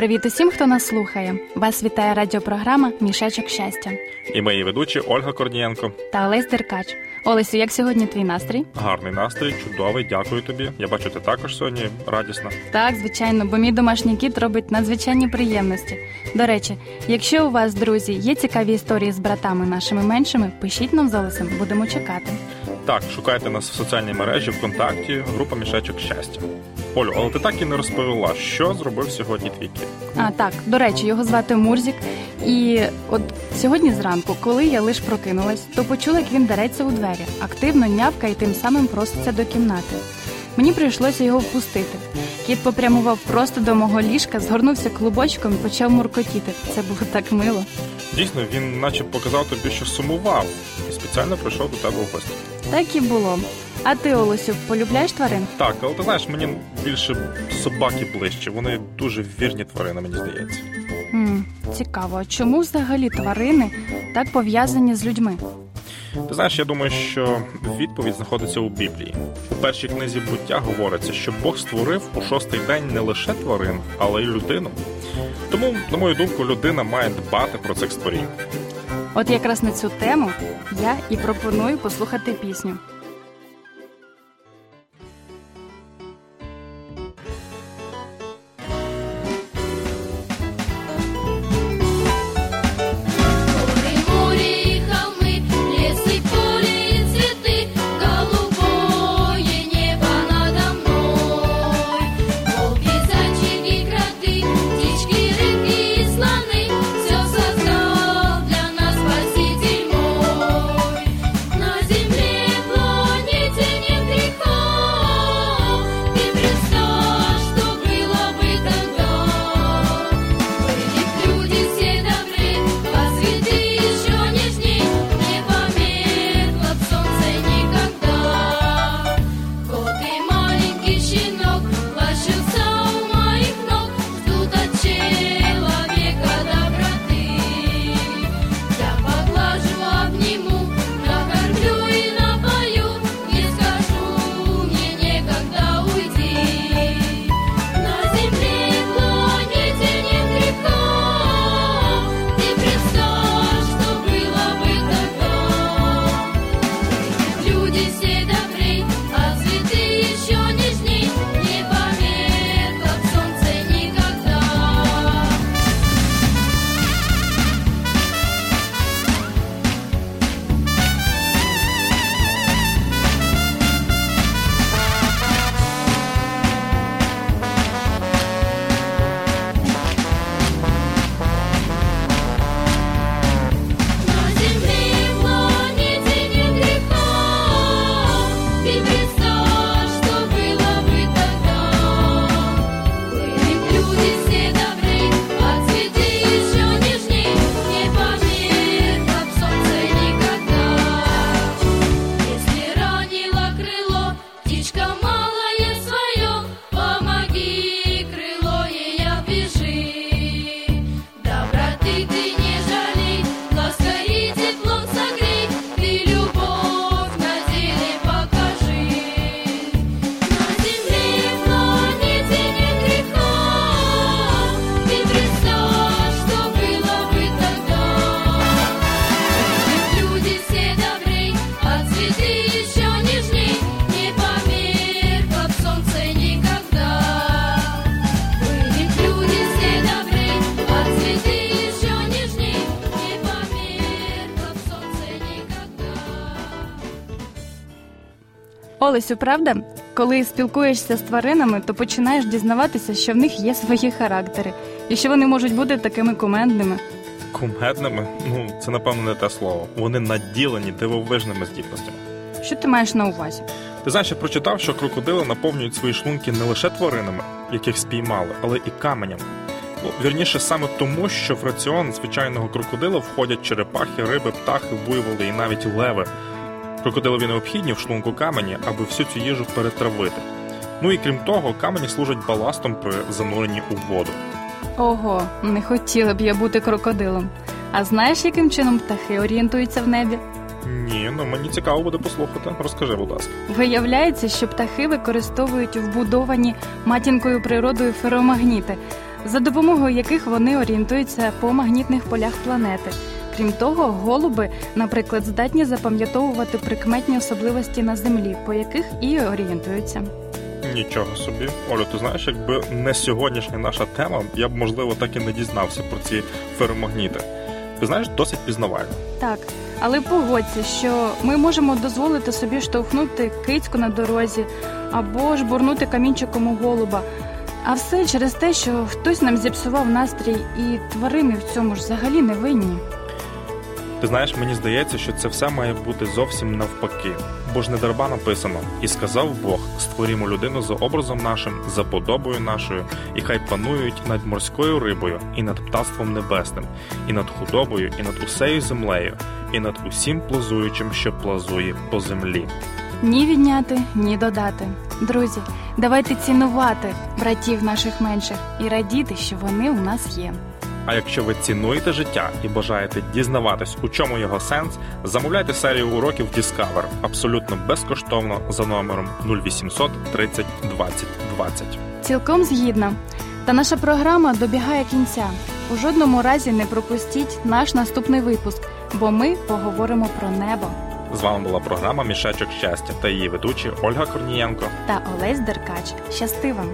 Привіт усім, хто нас слухає. Вас вітає радіопрограма Мішечок щастя. І мої ведучі Ольга Корнієнко. Та Олесь Деркач. Олесю, як сьогодні твій настрій? Гарний настрій, чудовий, дякую тобі. Я бачу, ти також сьогодні радісна. Так, звичайно, бо мій домашній кіт робить надзвичайні приємності. До речі, якщо у вас, друзі, є цікаві історії з братами нашими меншими, пишіть нам з Олесем, будемо чекати. Так, шукайте нас в соціальній мережі ВКонтакті, група мішечок щастя. Олю, але ти так і не розповіла, що зробив сьогодні твій кіт. А так, до речі, його звати Мурзік. І от сьогодні зранку, коли я лиш прокинулась, то почула, як він дереться у двері, активно нявка і тим самим проситься до кімнати. Мені прийшлося його впустити. Кіт попрямував просто до мого ліжка, згорнувся клубочком і почав муркотіти. Це було так мило. Дійсно, він наче показав тобі, що сумував, і спеціально прийшов до тебе у гості. Так і було. А ти, Олесю, полюбляєш тварин? Так, але ти знаєш, мені більше собаки ближче. Вони дуже вірні тварини, мені здається. М, цікаво, чому взагалі тварини так пов'язані з людьми? Ти знаєш, я думаю, що відповідь знаходиться у Біблії. У першій книзі буття говориться, що Бог створив у шостий день не лише тварин, але й людину. Тому, на мою думку, людина має дбати про цих створінь. От якраз на цю тему я і пропоную послухати пісню. Олесю, правда, коли спілкуєшся з тваринами, то починаєш дізнаватися, що в них є свої характери, і що вони можуть бути такими кумедними. Кумедними? Ну, це напевно не те слово. Вони наділені дивовижними здібностями. Що ти маєш на увазі? Ти знаєш, я прочитав, що крокодили наповнюють свої шлунки не лише тваринами, яких спіймали, але і каменями. Ну, вірніше, саме тому, що в раціон звичайного крокодила входять черепахи, риби, птахи, буйволи і навіть леви. Крокодилові необхідні в шлунку камені, аби всю цю їжу перетравити. Ну і крім того, камені служать баластом при зануренні у воду. Ого, не хотіла б я бути крокодилом. А знаєш, яким чином птахи орієнтуються в небі? Ні, ну мені цікаво буде послухати. Розкажи, будь ласка. Виявляється, що птахи використовують вбудовані матінкою природою феромагніти. за допомогою яких вони орієнтуються по магнітних полях планети. Крім того, голуби, наприклад, здатні запам'ятовувати прикметні особливості на землі, по яких і орієнтуються. Нічого собі. Олю, ти знаєш, якби не сьогоднішня наша тема, я б можливо так і не дізнався про ці феромагніти. Ти знаєш, досить пізнавально. Так, але погодься, що ми можемо дозволити собі штовхнути кицьку на дорозі або ж бурнути камінчиком у голуба. А все через те, що хтось нам зіпсував настрій, і тварини в цьому ж взагалі не винні. Ти знаєш, мені здається, що це все має бути зовсім навпаки. Бо ж не дарма написано: і сказав Бог: створімо людину за образом нашим, за подобою нашою, і хай панують над морською рибою, і над птаством небесним, і над худобою, і над усею землею, і над усім плазуючим, що плазує по землі. Ні відняти, ні додати. Друзі, давайте цінувати братів наших менших і радіти, що вони у нас є. А якщо ви цінуєте життя і бажаєте дізнаватись, у чому його сенс, замовляйте серію уроків Discover абсолютно безкоштовно за номером 0800 30 20 20. Цілком згідна. Та наша програма добігає кінця. У жодному разі не пропустіть наш наступний випуск, бо ми поговоримо про небо. З вами була програма Мішечок щастя та її ведучі Ольга Корнієнко. Та Олесь Деркач. Щасти вам!